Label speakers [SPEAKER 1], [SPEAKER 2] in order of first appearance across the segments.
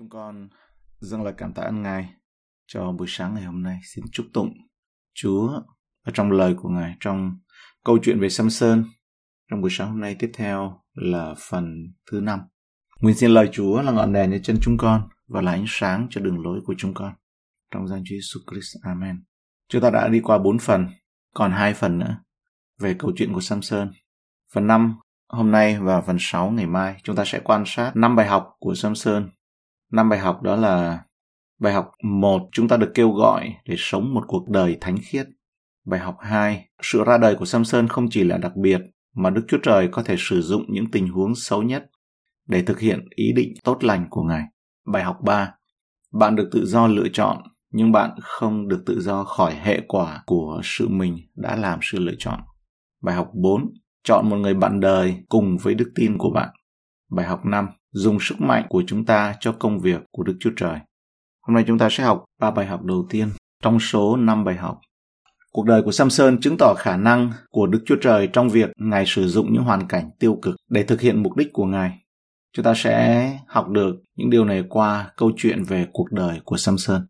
[SPEAKER 1] Chúng con dâng lời cảm tạ ơn Ngài cho buổi sáng ngày hôm nay. Xin chúc tụng Chúa ở trong lời của Ngài trong câu chuyện về Samson. Trong buổi sáng hôm nay tiếp theo là phần thứ năm. Nguyện xin lời Chúa là ngọn đèn cho chân chúng con và là ánh sáng cho đường lối của chúng con. Trong danh Chúa Jesus Christ. Amen. Chúng ta đã đi qua bốn phần, còn hai phần nữa về câu chuyện của Samson. Phần 5 hôm nay và phần 6 ngày mai chúng ta sẽ quan sát năm bài học của Samson năm bài học đó là bài học một, chúng ta được kêu gọi để sống một cuộc đời thánh khiết. Bài học hai, sự ra đời của samson không chỉ là đặc biệt, mà đức chúa trời có thể sử dụng những tình huống xấu nhất để thực hiện ý định tốt lành của ngài. Bài học ba, bạn được tự do lựa chọn, nhưng bạn không được tự do khỏi hệ quả của sự mình đã làm sự lựa chọn. Bài học 4 chọn một người bạn đời cùng với đức tin của bạn. Bài học 5 dùng sức mạnh của chúng ta cho công việc của Đức Chúa Trời. Hôm nay chúng ta sẽ học ba bài học đầu tiên trong số 5 bài học. Cuộc đời của Samson chứng tỏ khả năng của Đức Chúa Trời trong việc Ngài sử dụng những hoàn cảnh tiêu cực để thực hiện mục đích của Ngài. Chúng ta sẽ học được những điều này qua câu chuyện về cuộc đời của Samson.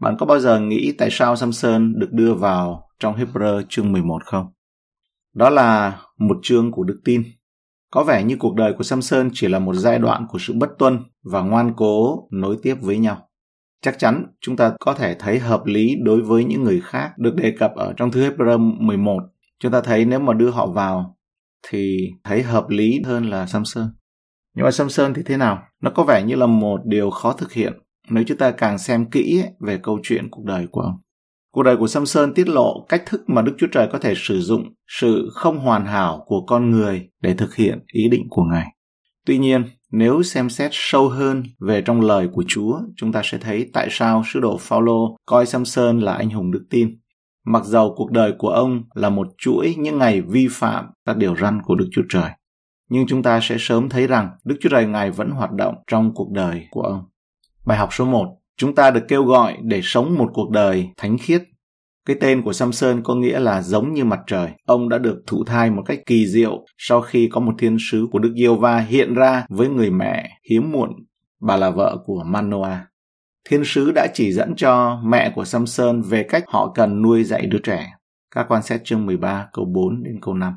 [SPEAKER 1] Bạn có bao giờ nghĩ tại sao Samson được đưa vào trong Hebrew chương 11 không? Đó là một chương của đức tin có vẻ như cuộc đời của Samson chỉ là một giai đoạn của sự bất tuân và ngoan cố nối tiếp với nhau. Chắc chắn chúng ta có thể thấy hợp lý đối với những người khác được đề cập ở trong thư Hebrew 11. Chúng ta thấy nếu mà đưa họ vào thì thấy hợp lý hơn là Samson. Nhưng mà Samson thì thế nào? Nó có vẻ như là một điều khó thực hiện nếu chúng ta càng xem kỹ về câu chuyện cuộc đời của ông. Cuộc đời của Samson tiết lộ cách thức mà Đức Chúa Trời có thể sử dụng sự không hoàn hảo của con người để thực hiện ý định của Ngài. Tuy nhiên, nếu xem xét sâu hơn về trong lời của Chúa, chúng ta sẽ thấy tại sao sứ đồ Phaolô coi Samson là anh hùng đức tin. Mặc dầu cuộc đời của ông là một chuỗi những ngày vi phạm các điều răn của Đức Chúa Trời. Nhưng chúng ta sẽ sớm thấy rằng Đức Chúa Trời Ngài vẫn hoạt động trong cuộc đời của ông. Bài học số 1 Chúng ta được kêu gọi để sống một cuộc đời thánh khiết. Cái tên của Samson có nghĩa là giống như mặt trời. Ông đã được thụ thai một cách kỳ diệu sau khi có một thiên sứ của Đức Giêsu va hiện ra với người mẹ hiếm muộn, bà là vợ của Manoah. Thiên sứ đã chỉ dẫn cho mẹ của Samson về cách họ cần nuôi dạy đứa trẻ. Các quan xét chương 13 câu 4 đến câu 5.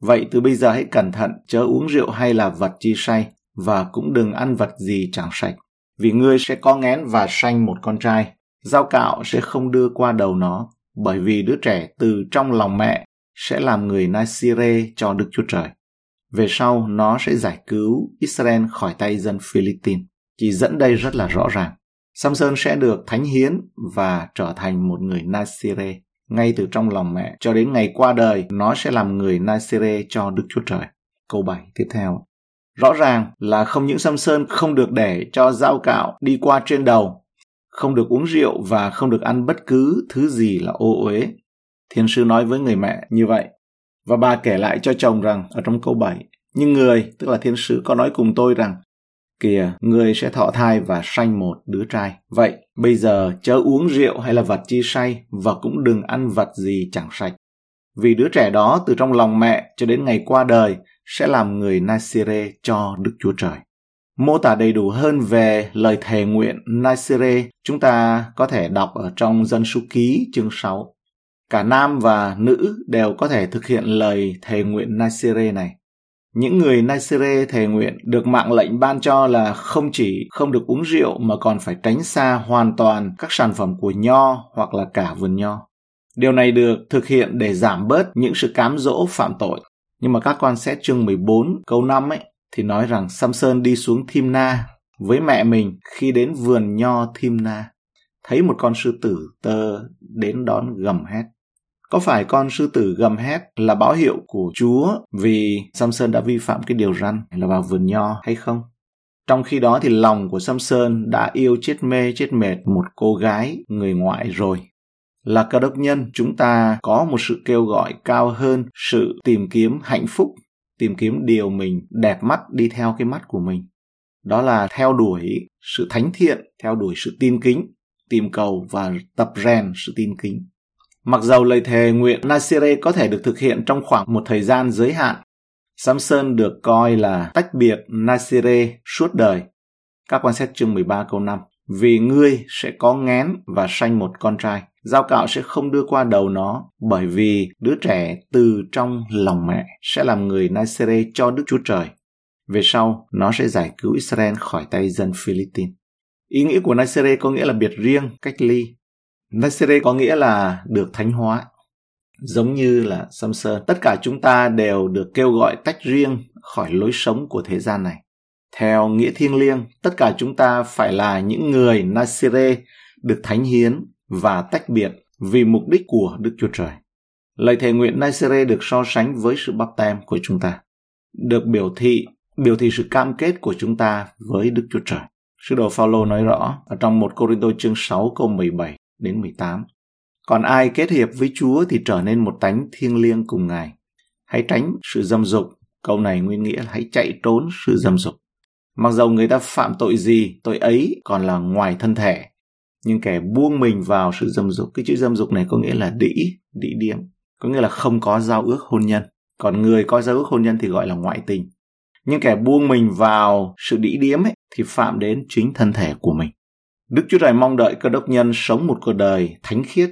[SPEAKER 1] Vậy từ bây giờ hãy cẩn thận, chớ uống rượu hay là vật chi say, và cũng đừng ăn vật gì chẳng sạch vì ngươi sẽ có ngén và sanh một con trai. Dao cạo sẽ không đưa qua đầu nó, bởi vì đứa trẻ từ trong lòng mẹ sẽ làm người Nasire cho Đức Chúa Trời. Về sau, nó sẽ giải cứu Israel khỏi tay dân Philippines. Chỉ dẫn đây rất là rõ ràng. Samson sẽ được thánh hiến và trở thành một người Nasire. Ngay từ trong lòng mẹ cho đến ngày qua đời, nó sẽ làm người Nasire cho Đức Chúa Trời. Câu 7 tiếp theo. Rõ ràng là không những Samson không được để cho dao cạo đi qua trên đầu, không được uống rượu và không được ăn bất cứ thứ gì là ô uế. Thiên sư nói với người mẹ như vậy. Và bà kể lại cho chồng rằng ở trong câu 7, nhưng người, tức là thiên sứ có nói cùng tôi rằng, kìa, người sẽ thọ thai và sanh một đứa trai. Vậy, bây giờ chớ uống rượu hay là vật chi say và cũng đừng ăn vật gì chẳng sạch. Vì đứa trẻ đó từ trong lòng mẹ cho đến ngày qua đời sẽ làm người Nasire cho Đức Chúa Trời. Mô tả đầy đủ hơn về lời thề nguyện Nasire chúng ta có thể đọc ở trong dân số ký chương 6. Cả nam và nữ đều có thể thực hiện lời thề nguyện Nasire này. Những người Nasire thề nguyện được mạng lệnh ban cho là không chỉ không được uống rượu mà còn phải tránh xa hoàn toàn các sản phẩm của nho hoặc là cả vườn nho. Điều này được thực hiện để giảm bớt những sự cám dỗ phạm tội. Nhưng mà các quan xét chương 14 câu 5 ấy, thì nói rằng Samson đi xuống Thimna với mẹ mình khi đến vườn nho Thimna. Thấy một con sư tử tơ đến đón gầm hét. Có phải con sư tử gầm hét là báo hiệu của Chúa vì Samson đã vi phạm cái điều răn là vào vườn nho hay không? Trong khi đó thì lòng của Samson đã yêu chết mê, chết mệt một cô gái người ngoại rồi là cơ đốc nhân, chúng ta có một sự kêu gọi cao hơn sự tìm kiếm hạnh phúc, tìm kiếm điều mình đẹp mắt đi theo cái mắt của mình đó là theo đuổi sự thánh thiện, theo đuổi sự tin kính, tìm cầu và tập rèn sự tin kính mặc dầu lời thề nguyện Nasire có thể được thực hiện trong khoảng một thời gian giới hạn, Samson được coi là tách biệt Nasire suốt đời Các quan xét chương 13 câu 5. Vì ngươi sẽ có ngén và sanh một con trai. Giao cạo sẽ không đưa qua đầu nó bởi vì đứa trẻ từ trong lòng mẹ sẽ làm người Nazare cho Đức Chúa Trời. Về sau, nó sẽ giải cứu Israel khỏi tay dân Philippines. Ý nghĩa của Nazare có nghĩa là biệt riêng, cách ly. Nazare có nghĩa là được thánh hóa. Giống như là Samson, tất cả chúng ta đều được kêu gọi tách riêng khỏi lối sống của thế gian này. Theo nghĩa thiêng liêng, tất cả chúng ta phải là những người Nazire được thánh hiến và tách biệt vì mục đích của Đức Chúa Trời. Lời thề nguyện Nicere được so sánh với sự bắp tem của chúng ta, được biểu thị biểu thị sự cam kết của chúng ta với Đức Chúa Trời. Sứ đồ Phaolô nói rõ ở trong một Cô-rin-tô chương 6 câu 17 đến 18. Còn ai kết hiệp với Chúa thì trở nên một tánh thiêng liêng cùng Ngài. Hãy tránh sự dâm dục. Câu này nguyên nghĩa là hãy chạy trốn sự dâm dục. Mặc dầu người ta phạm tội gì, tội ấy còn là ngoài thân thể. Nhưng kẻ buông mình vào sự dâm dục, cái chữ dâm dục này có nghĩa là đĩ, đĩ điếm. Có nghĩa là không có giao ước hôn nhân. Còn người có giao ước hôn nhân thì gọi là ngoại tình. Nhưng kẻ buông mình vào sự đĩ điếm ấy, thì phạm đến chính thân thể của mình. Đức Chúa Trời mong đợi cơ đốc nhân sống một cuộc đời thánh khiết.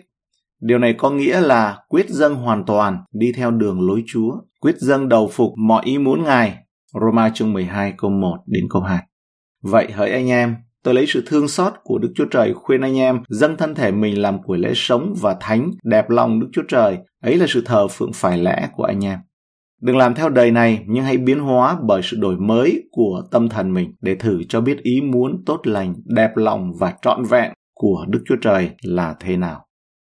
[SPEAKER 1] Điều này có nghĩa là quyết dâng hoàn toàn đi theo đường lối Chúa, quyết dâng đầu phục mọi ý muốn Ngài. Roma chương 12 câu 1 đến câu 2. Vậy hỡi anh em, tôi lấy sự thương xót của Đức Chúa Trời khuyên anh em dâng thân thể mình làm của lễ sống và thánh, đẹp lòng Đức Chúa Trời. Ấy là sự thờ phượng phải lẽ của anh em. Đừng làm theo đời này, nhưng hãy biến hóa bởi sự đổi mới của tâm thần mình để thử cho biết ý muốn tốt lành, đẹp lòng và trọn vẹn của Đức Chúa Trời là thế nào.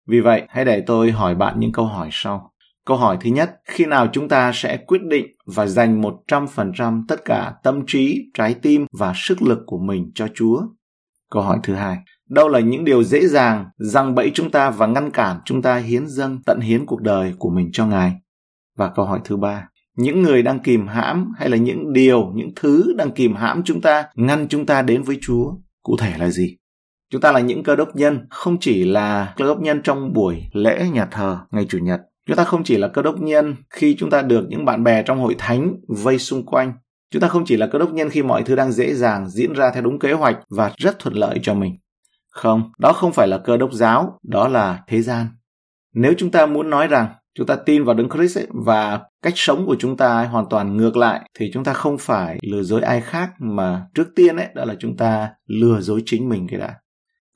[SPEAKER 1] Vì vậy, hãy để tôi hỏi bạn những câu hỏi sau. Câu hỏi thứ nhất, khi nào chúng ta sẽ quyết định và dành 100% tất cả tâm trí, trái tim và sức lực của mình cho Chúa? Câu hỏi thứ hai, đâu là những điều dễ dàng răng bẫy chúng ta và ngăn cản chúng ta hiến dâng tận hiến cuộc đời của mình cho Ngài? Và câu hỏi thứ ba, những người đang kìm hãm hay là những điều, những thứ đang kìm hãm chúng ta, ngăn chúng ta đến với Chúa, cụ thể là gì? Chúng ta là những cơ đốc nhân, không chỉ là cơ đốc nhân trong buổi lễ nhà thờ ngày Chủ nhật. Chúng ta không chỉ là cơ đốc nhân khi chúng ta được những bạn bè trong hội thánh vây xung quanh. Chúng ta không chỉ là cơ đốc nhân khi mọi thứ đang dễ dàng diễn ra theo đúng kế hoạch và rất thuận lợi cho mình. Không, đó không phải là cơ đốc giáo, đó là thế gian. Nếu chúng ta muốn nói rằng chúng ta tin vào Đấng Christ ấy, và cách sống của chúng ta hoàn toàn ngược lại thì chúng ta không phải lừa dối ai khác mà trước tiên ấy đó là chúng ta lừa dối chính mình cái đã.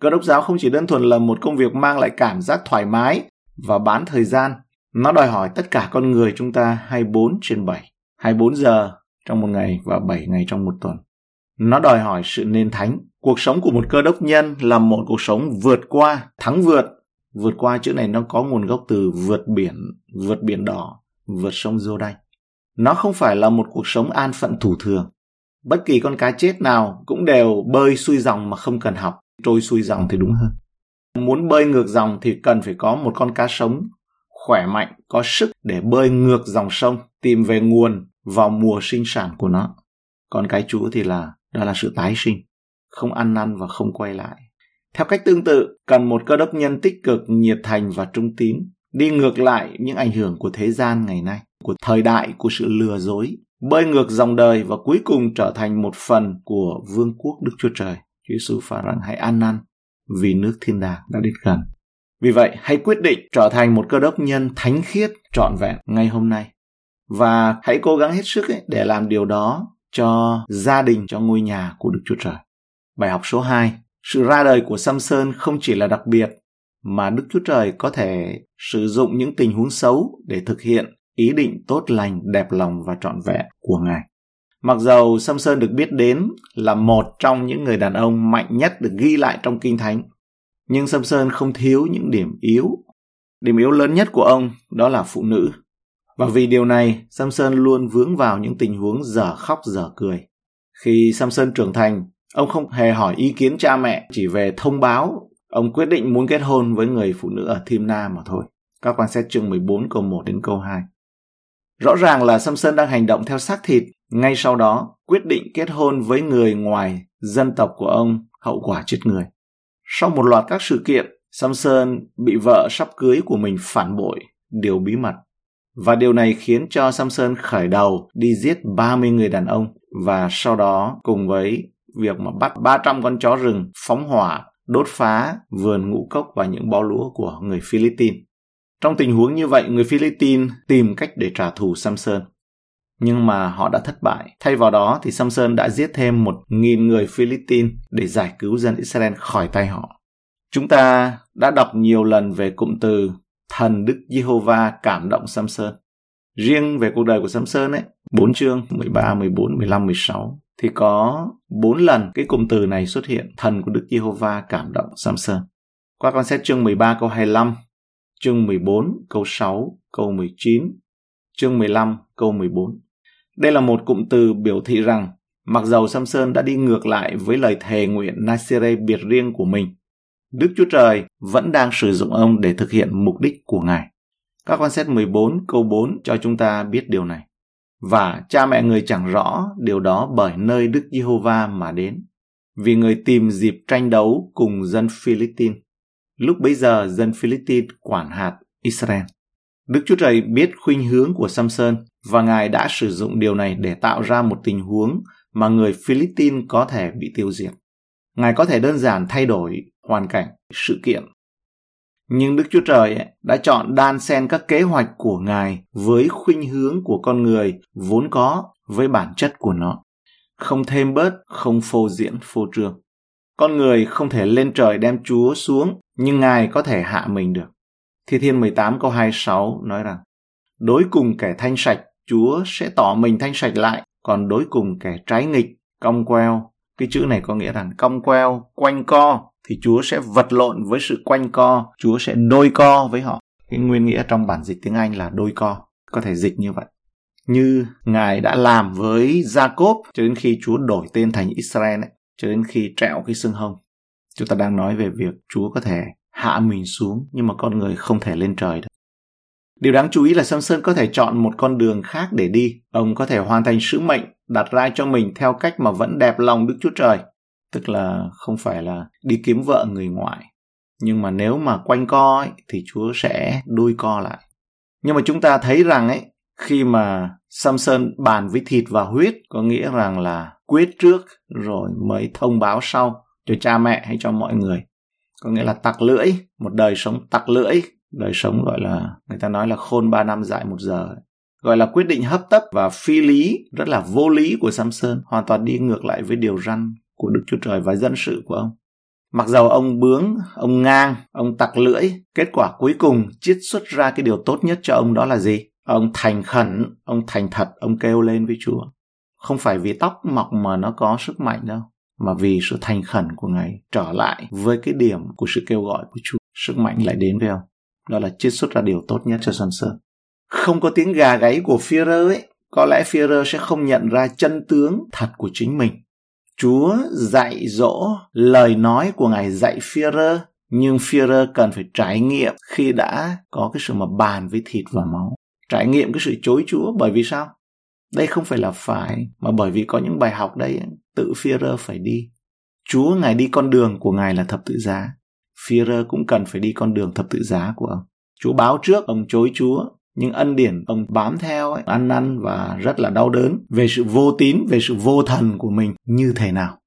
[SPEAKER 1] Cơ đốc giáo không chỉ đơn thuần là một công việc mang lại cảm giác thoải mái và bán thời gian, nó đòi hỏi tất cả con người chúng ta 24 trên 7, 24 giờ trong một ngày và 7 ngày trong một tuần. Nó đòi hỏi sự nên thánh. Cuộc sống của một cơ đốc nhân là một cuộc sống vượt qua, thắng vượt Vượt qua chữ này nó có nguồn gốc từ vượt biển, vượt biển đỏ, vượt sông Jordan. Nó không phải là một cuộc sống an phận thủ thường. Bất kỳ con cá chết nào cũng đều bơi xuôi dòng mà không cần học, trôi xuôi dòng thì đúng hơn. Muốn bơi ngược dòng thì cần phải có một con cá sống, khỏe mạnh, có sức để bơi ngược dòng sông, tìm về nguồn vào mùa sinh sản của nó. Còn cái chúa thì là đó là sự tái sinh, không ăn năn và không quay lại. Theo cách tương tự, cần một cơ đốc nhân tích cực, nhiệt thành và trung tín, đi ngược lại những ảnh hưởng của thế gian ngày nay, của thời đại của sự lừa dối, bơi ngược dòng đời và cuối cùng trở thành một phần của vương quốc Đức Chúa Trời. Chúa Giêsu phán rằng hãy ăn năn vì nước thiên đàng đã đến gần. Vì vậy, hãy quyết định trở thành một cơ đốc nhân thánh khiết trọn vẹn ngay hôm nay. Và hãy cố gắng hết sức ấy để làm điều đó cho gia đình, cho ngôi nhà của Đức Chúa Trời. Bài học số 2 sự ra đời của Samson không chỉ là đặc biệt, mà Đức Chúa Trời có thể sử dụng những tình huống xấu để thực hiện ý định tốt lành, đẹp lòng và trọn vẹn của Ngài. Mặc dầu Samson được biết đến là một trong những người đàn ông mạnh nhất được ghi lại trong Kinh Thánh, nhưng Samson không thiếu những điểm yếu. Điểm yếu lớn nhất của ông đó là phụ nữ. Và vì điều này, Samson luôn vướng vào những tình huống dở khóc dở cười. Khi Samson trưởng thành, Ông không hề hỏi ý kiến cha mẹ, chỉ về thông báo ông quyết định muốn kết hôn với người phụ nữ ở Thimna mà thôi. Các quan sát chương 14 câu 1 đến câu 2. Rõ ràng là Samson đang hành động theo xác thịt, ngay sau đó quyết định kết hôn với người ngoài dân tộc của ông, hậu quả chết người. Sau một loạt các sự kiện, Samson bị vợ sắp cưới của mình phản bội, điều bí mật. Và điều này khiến cho Samson khởi đầu đi giết 30 người đàn ông và sau đó cùng với việc mà bắt 300 con chó rừng phóng hỏa, đốt phá vườn ngũ cốc và những bó lúa của người Philippines. Trong tình huống như vậy, người Philippines tìm cách để trả thù Samson. Nhưng mà họ đã thất bại. Thay vào đó thì Samson đã giết thêm một nghìn người Philippines để giải cứu dân Israel khỏi tay họ. Chúng ta đã đọc nhiều lần về cụm từ thần Đức Giê-hô-va cảm động Samson. Riêng về cuộc đời của Samson ấy, 4 chương 13, 14, 15, 16 thì có 4 lần cái cụm từ này xuất hiện thần của Đức Giê-hô-va cảm động Samson. Qua con xét chương 13 câu 25, chương 14 câu 6, câu 19, chương 15 câu 14. Đây là một cụm từ biểu thị rằng mặc dầu Samson đã đi ngược lại với lời thề nguyện Nasire biệt riêng của mình, Đức Chúa Trời vẫn đang sử dụng ông để thực hiện mục đích của Ngài. Các quan xét 14 câu 4 cho chúng ta biết điều này. Và cha mẹ người chẳng rõ điều đó bởi nơi Đức Giê-hô-va mà đến, vì người tìm dịp tranh đấu cùng dân Philippines. Lúc bấy giờ dân Philippines quản hạt Israel. Đức Chúa Trời biết khuynh hướng của Samson và Ngài đã sử dụng điều này để tạo ra một tình huống mà người Philippines có thể bị tiêu diệt. Ngài có thể đơn giản thay đổi hoàn cảnh, sự kiện. Nhưng Đức Chúa Trời đã chọn đan xen các kế hoạch của Ngài với khuynh hướng của con người vốn có với bản chất của nó. Không thêm bớt, không phô diễn, phô trương. Con người không thể lên trời đem Chúa xuống, nhưng Ngài có thể hạ mình được. Thi Thiên 18 câu 26 nói rằng, Đối cùng kẻ thanh sạch, Chúa sẽ tỏ mình thanh sạch lại, còn đối cùng kẻ trái nghịch, cong queo, cái chữ này có nghĩa rằng cong queo, quanh co, thì Chúa sẽ vật lộn với sự quanh co, Chúa sẽ đôi co với họ. Cái nguyên nghĩa trong bản dịch tiếng Anh là đôi co, có thể dịch như vậy. Như Ngài đã làm với Jacob cho đến khi Chúa đổi tên thành Israel ấy, cho đến khi trẹo cái xương hông. Chúng ta đang nói về việc Chúa có thể hạ mình xuống nhưng mà con người không thể lên trời được. Điều đáng chú ý là Samson có thể chọn một con đường khác để đi. Ông có thể hoàn thành sứ mệnh đặt ra cho mình theo cách mà vẫn đẹp lòng Đức Chúa Trời. Tức là không phải là đi kiếm vợ người ngoại. Nhưng mà nếu mà quanh co ấy, thì Chúa sẽ đuôi co lại. Nhưng mà chúng ta thấy rằng ấy, khi mà Samson bàn với thịt và huyết có nghĩa rằng là quyết trước rồi mới thông báo sau cho cha mẹ hay cho mọi người. Có nghĩa là tặc lưỡi, một đời sống tặc lưỡi, đời sống gọi là người ta nói là khôn ba năm dại một giờ. Gọi là quyết định hấp tấp và phi lý rất là vô lý của Samson hoàn toàn đi ngược lại với điều răn của Đức Chúa Trời và dân sự của ông. Mặc dầu ông bướng ông ngang ông tặc lưỡi kết quả cuối cùng chiết xuất ra cái điều tốt nhất cho ông đó là gì? Ông thành khẩn ông thành thật ông kêu lên với Chúa. Không phải vì tóc mọc mà nó có sức mạnh đâu mà vì sự thành khẩn của ngài trở lại với cái điểm của sự kêu gọi của Chúa sức mạnh lại đến với ông đó là chiết xuất ra điều tốt nhất cho Samson. Không có tiếng gà gáy của Führer ấy, có lẽ Führer sẽ không nhận ra chân tướng thật của chính mình. Chúa dạy dỗ lời nói của Ngài dạy Führer, nhưng Führer cần phải trải nghiệm khi đã có cái sự mà bàn với thịt và máu. Trải nghiệm cái sự chối Chúa bởi vì sao? Đây không phải là phải, mà bởi vì có những bài học đây tự Führer phải đi. Chúa Ngài đi con đường của Ngài là thập tự giá. Führer cũng cần phải đi con đường thập tự giá của ông. Chúa báo trước ông chối Chúa, nhưng ân điển ông bám theo ấy, ăn năn và rất là đau đớn về sự vô tín, về sự vô thần của mình như thế nào.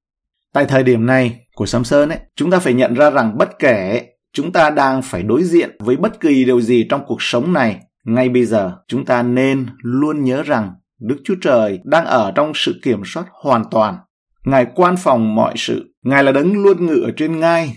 [SPEAKER 1] Tại thời điểm này của Samson ấy, chúng ta phải nhận ra rằng bất kể chúng ta đang phải đối diện với bất kỳ điều gì trong cuộc sống này, ngay bây giờ chúng ta nên luôn nhớ rằng Đức Chúa Trời đang ở trong sự kiểm soát hoàn toàn. Ngài quan phòng mọi sự. Ngài là đấng luôn ngự ở trên ngai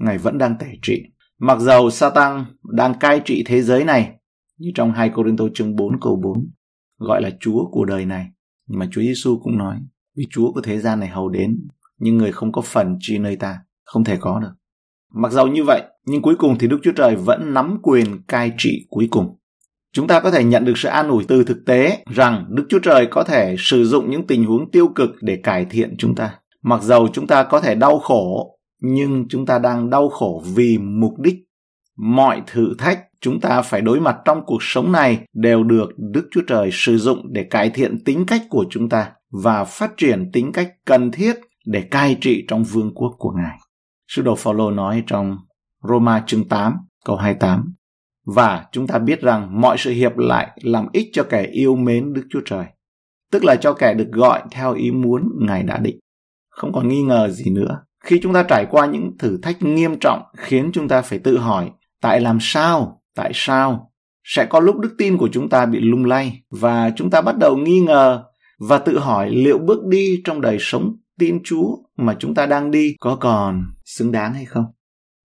[SPEAKER 1] Ngài vẫn đang tể trị. Mặc dầu Satan đang cai trị thế giới này, như trong 2 Corinto chương 4 câu 4, gọi là Chúa của đời này. Nhưng mà Chúa Giêsu cũng nói, vì Chúa của thế gian này hầu đến, nhưng người không có phần chi nơi ta, không thể có được. Mặc dầu như vậy, nhưng cuối cùng thì Đức Chúa Trời vẫn nắm quyền cai trị cuối cùng. Chúng ta có thể nhận được sự an ủi từ thực tế rằng Đức Chúa Trời có thể sử dụng những tình huống tiêu cực để cải thiện chúng ta. Mặc dầu chúng ta có thể đau khổ, nhưng chúng ta đang đau khổ vì mục đích mọi thử thách chúng ta phải đối mặt trong cuộc sống này đều được Đức Chúa Trời sử dụng để cải thiện tính cách của chúng ta và phát triển tính cách cần thiết để cai trị trong vương quốc của Ngài. Sứ đồ Phaolô nói trong Roma chương 8 câu 28 và chúng ta biết rằng mọi sự hiệp lại làm ích cho kẻ yêu mến Đức Chúa Trời, tức là cho kẻ được gọi theo ý muốn Ngài đã định. không còn nghi ngờ gì nữa. Khi chúng ta trải qua những thử thách nghiêm trọng khiến chúng ta phải tự hỏi tại làm sao, tại sao sẽ có lúc đức tin của chúng ta bị lung lay và chúng ta bắt đầu nghi ngờ và tự hỏi liệu bước đi trong đời sống tin Chúa mà chúng ta đang đi có còn xứng đáng hay không?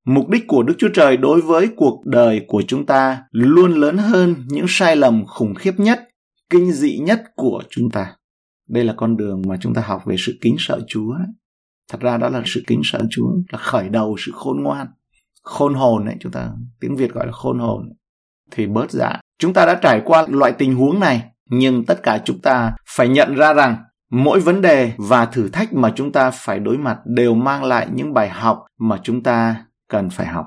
[SPEAKER 1] Mục đích của Đức Chúa Trời đối với cuộc đời của chúng ta luôn lớn hơn những sai lầm khủng khiếp nhất, kinh dị nhất của chúng ta. Đây là con đường mà chúng ta học về sự kính sợ Chúa. Thật ra đó là sự kính sợ Chúa, là khởi đầu sự khôn ngoan. Khôn hồn ấy, chúng ta tiếng Việt gọi là khôn hồn. Thì bớt dạ. Chúng ta đã trải qua loại tình huống này, nhưng tất cả chúng ta phải nhận ra rằng mỗi vấn đề và thử thách mà chúng ta phải đối mặt đều mang lại những bài học mà chúng ta cần phải học.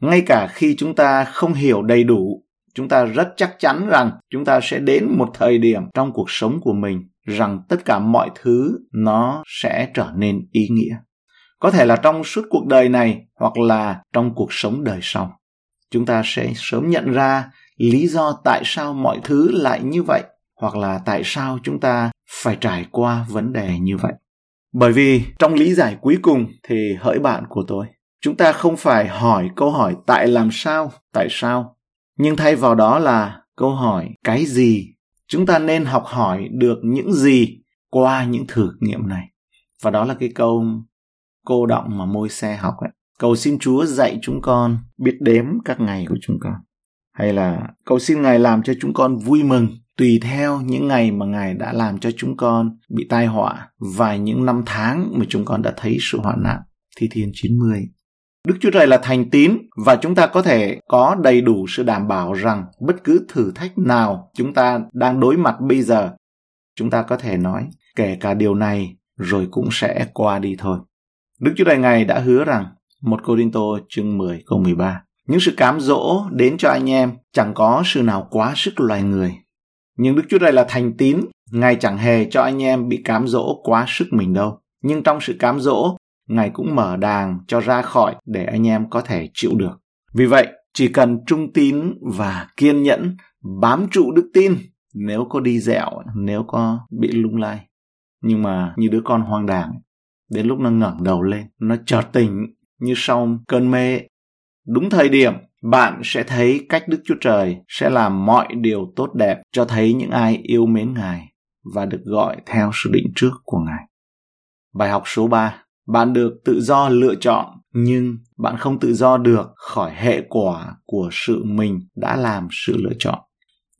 [SPEAKER 1] Ngay cả khi chúng ta không hiểu đầy đủ, chúng ta rất chắc chắn rằng chúng ta sẽ đến một thời điểm trong cuộc sống của mình rằng tất cả mọi thứ nó sẽ trở nên ý nghĩa. Có thể là trong suốt cuộc đời này hoặc là trong cuộc sống đời sau. Chúng ta sẽ sớm nhận ra lý do tại sao mọi thứ lại như vậy hoặc là tại sao chúng ta phải trải qua vấn đề như vậy. Bởi vì trong lý giải cuối cùng thì hỡi bạn của tôi chúng ta không phải hỏi câu hỏi tại làm sao, tại sao, nhưng thay vào đó là câu hỏi cái gì. Chúng ta nên học hỏi được những gì qua những thử nghiệm này. Và đó là cái câu cô động mà môi xe học ấy. Cầu xin chúa dạy chúng con biết đếm các ngày của chúng con. Hay là cầu xin ngài làm cho chúng con vui mừng tùy theo những ngày mà ngài đã làm cho chúng con bị tai họa và những năm tháng mà chúng con đã thấy sự hoạn nạn. Thi thiên 90 Đức Chúa Trời là thành tín và chúng ta có thể có đầy đủ sự đảm bảo rằng bất cứ thử thách nào chúng ta đang đối mặt bây giờ, chúng ta có thể nói kể cả điều này rồi cũng sẽ qua đi thôi. Đức Chúa Trời Ngài đã hứa rằng một Cô Đinh Tô chương 10 câu 13 những sự cám dỗ đến cho anh em chẳng có sự nào quá sức loài người. Nhưng Đức Chúa Trời là thành tín, Ngài chẳng hề cho anh em bị cám dỗ quá sức mình đâu. Nhưng trong sự cám dỗ, Ngài cũng mở đàng cho ra khỏi để anh em có thể chịu được. Vì vậy, chỉ cần trung tín và kiên nhẫn bám trụ đức tin nếu có đi dẹo, nếu có bị lung lay. Nhưng mà như đứa con hoang đàng, đến lúc nó ngẩng đầu lên, nó chợt tỉnh như sau cơn mê. Đúng thời điểm, bạn sẽ thấy cách Đức Chúa Trời sẽ làm mọi điều tốt đẹp cho thấy những ai yêu mến Ngài và được gọi theo sự định trước của Ngài. Bài học số 3 bạn được tự do lựa chọn, nhưng bạn không tự do được khỏi hệ quả của sự mình đã làm sự lựa chọn.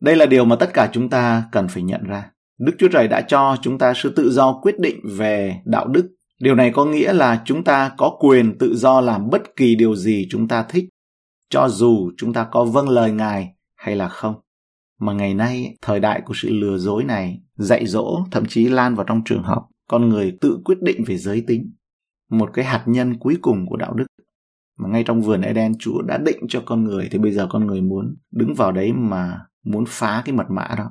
[SPEAKER 1] Đây là điều mà tất cả chúng ta cần phải nhận ra. Đức chúa trời đã cho chúng ta sự tự do quyết định về đạo đức. Điều này có nghĩa là chúng ta có quyền tự do làm bất kỳ điều gì chúng ta thích, cho dù chúng ta có vâng lời ngài hay là không. Mà ngày nay, thời đại của sự lừa dối này dạy dỗ, thậm chí lan vào trong trường học, con người tự quyết định về giới tính một cái hạt nhân cuối cùng của đạo đức mà ngay trong vườn Eden Chúa đã định cho con người thì bây giờ con người muốn đứng vào đấy mà muốn phá cái mật mã đó.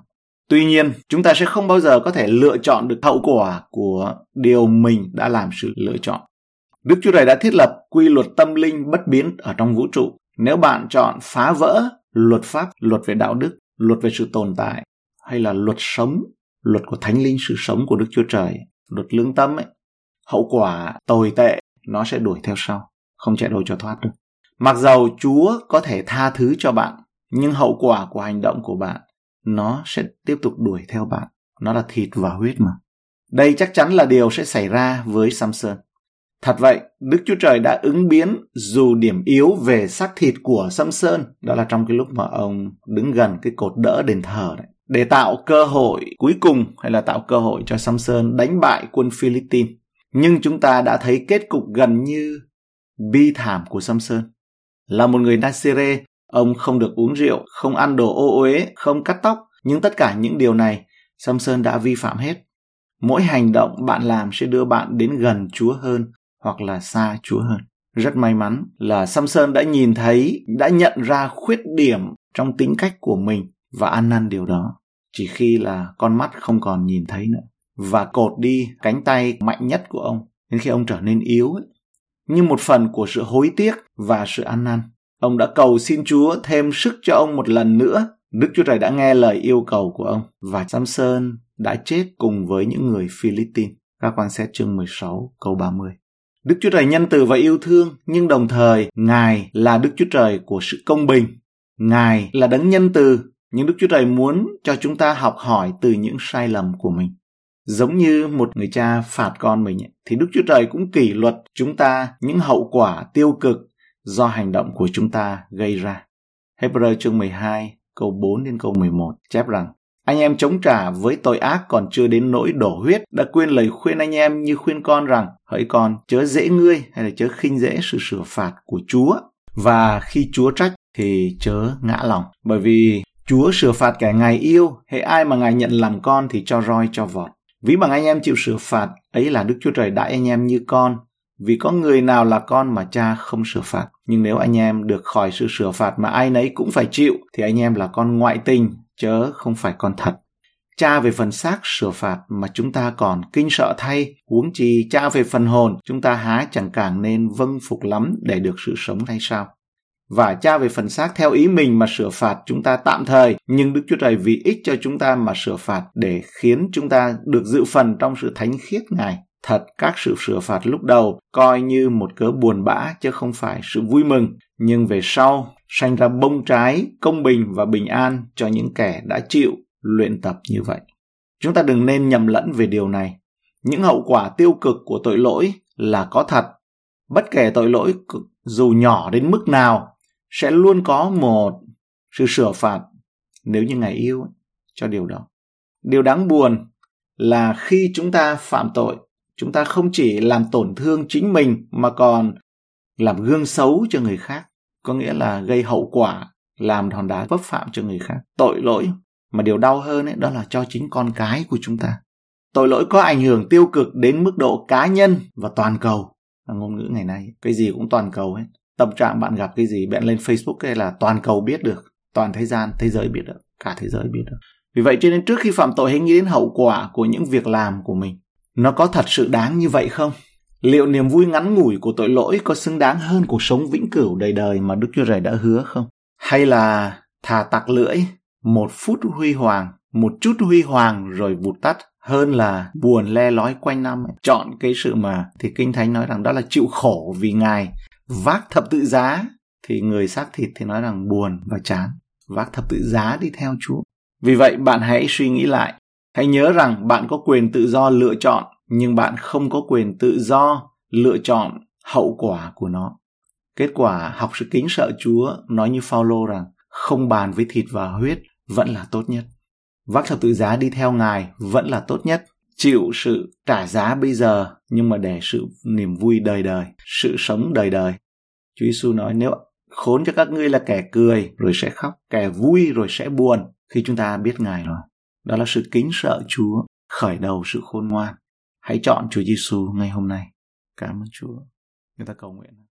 [SPEAKER 1] Tuy nhiên, chúng ta sẽ không bao giờ có thể lựa chọn được hậu quả của điều mình đã làm sự lựa chọn. Đức Chúa Trời đã thiết lập quy luật tâm linh bất biến ở trong vũ trụ. Nếu bạn chọn phá vỡ luật pháp, luật về đạo đức, luật về sự tồn tại hay là luật sống, luật của thánh linh sự sống của Đức Chúa Trời, luật lương tâm ấy hậu quả tồi tệ nó sẽ đuổi theo sau, không chạy đôi cho thoát được. Mặc dầu chúa có thể tha thứ cho bạn, nhưng hậu quả của hành động của bạn nó sẽ tiếp tục đuổi theo bạn. Nó là thịt và huyết mà. Đây chắc chắn là điều sẽ xảy ra với samson. Thật vậy, đức chúa trời đã ứng biến dù điểm yếu về xác thịt của samson. Đó là trong cái lúc mà ông đứng gần cái cột đỡ đền thờ đấy. Để tạo cơ hội cuối cùng, hay là tạo cơ hội cho Samson đánh bại quân Philippines nhưng chúng ta đã thấy kết cục gần như bi thảm của Samson. Là một người Nasire, ông không được uống rượu, không ăn đồ ô uế, không cắt tóc, nhưng tất cả những điều này Samson đã vi phạm hết. Mỗi hành động bạn làm sẽ đưa bạn đến gần Chúa hơn hoặc là xa Chúa hơn. Rất may mắn là Samson đã nhìn thấy, đã nhận ra khuyết điểm trong tính cách của mình và ăn năn điều đó. Chỉ khi là con mắt không còn nhìn thấy nữa và cột đi cánh tay mạnh nhất của ông đến khi ông trở nên yếu ấy. như một phần của sự hối tiếc và sự ăn năn ông đã cầu xin chúa thêm sức cho ông một lần nữa đức chúa trời đã nghe lời yêu cầu của ông và samson đã chết cùng với những người philippines Các quan xét chương 16 câu 30. Đức Chúa Trời nhân từ và yêu thương, nhưng đồng thời Ngài là Đức Chúa Trời của sự công bình. Ngài là đấng nhân từ, nhưng Đức Chúa Trời muốn cho chúng ta học hỏi từ những sai lầm của mình. Giống như một người cha phạt con mình thì Đức Chúa Trời cũng kỷ luật chúng ta những hậu quả tiêu cực do hành động của chúng ta gây ra. Hebrew chương 12 câu 4 đến câu 11 chép rằng, anh em chống trả với tội ác còn chưa đến nỗi đổ huyết, đã quên lời khuyên anh em như khuyên con rằng, hỡi con, chớ dễ ngươi hay là chớ khinh dễ sự sửa phạt của Chúa. Và khi Chúa trách thì chớ ngã lòng bởi vì Chúa sửa phạt kẻ ngài yêu hệ ai mà ngài nhận làm con thì cho roi cho vọt ví bằng anh em chịu sửa phạt, ấy là Đức Chúa Trời đã anh em như con. Vì có người nào là con mà cha không sửa phạt. Nhưng nếu anh em được khỏi sự sửa phạt mà ai nấy cũng phải chịu, thì anh em là con ngoại tình, chớ không phải con thật. Cha về phần xác sửa phạt mà chúng ta còn kinh sợ thay. Huống chi cha về phần hồn, chúng ta há chẳng càng nên vâng phục lắm để được sự sống hay sao? Và cha về phần xác theo ý mình mà sửa phạt chúng ta tạm thời. Nhưng đức chúa trời vì ích cho chúng ta mà sửa phạt để khiến chúng ta được dự phần trong sự thánh khiết ngài. Thật, các sự sửa phạt lúc đầu coi như một cớ buồn bã chứ không phải sự vui mừng. Nhưng về sau, sanh ra bông trái, công bình và bình an cho những kẻ đã chịu luyện tập như vậy. Chúng ta đừng nên nhầm lẫn về điều này. Những hậu quả tiêu cực của tội lỗi là có thật. Bất kể tội lỗi dù nhỏ đến mức nào sẽ luôn có một sự sửa phạt nếu như ngài yêu cho điều đó. Điều đáng buồn là khi chúng ta phạm tội chúng ta không chỉ làm tổn thương chính mình mà còn làm gương xấu cho người khác có nghĩa là gây hậu quả làm hòn đá vấp phạm cho người khác. Tội lỗi mà điều đau hơn ấy, đó là cho chính con cái của chúng ta. Tội lỗi có ảnh hưởng tiêu cực đến mức độ cá nhân và toàn cầu. Là ngôn ngữ ngày nay cái gì cũng toàn cầu hết tâm trạng bạn gặp cái gì, bạn lên facebook hay là toàn cầu biết được, toàn thế gian, thế giới biết được, cả thế giới biết được. Vì vậy cho nên trước khi phạm tội hãy nghĩ đến hậu quả của những việc làm của mình. Nó có thật sự đáng như vậy không? Liệu niềm vui ngắn ngủi của tội lỗi có xứng đáng hơn cuộc sống vĩnh cửu đời đời mà đức chúa trời đã hứa không? Hay là thà tặc lưỡi, một phút huy hoàng, một chút huy hoàng rồi vụt tắt, hơn là buồn le lói quanh năm chọn cái sự mà thì kinh thánh nói rằng đó là chịu khổ vì ngài vác thập tự giá. Thì người xác thịt thì nói rằng buồn và chán. Vác thập tự giá đi theo chúa. Vì vậy bạn hãy suy nghĩ lại. Hãy nhớ rằng bạn có quyền tự do lựa chọn, nhưng bạn không có quyền tự do lựa chọn hậu quả của nó. Kết quả, học sự kính sợ chúa nói như phaolô rằng, không bàn với thịt và huyết vẫn là tốt nhất. Vác thập tự giá đi theo ngài vẫn là tốt nhất chịu sự trả giá bây giờ, nhưng mà để sự niềm vui đời đời, sự sống đời đời. Chúa giêsu nói, nếu khốn cho các ngươi là kẻ cười rồi sẽ khóc, kẻ vui rồi sẽ buồn, khi chúng ta biết ngài rồi. Đó là sự kính sợ chúa, khởi đầu sự khôn ngoan. Hãy chọn chúa giêsu ngay hôm nay. Cảm ơn chúa. Người ta cầu nguyện.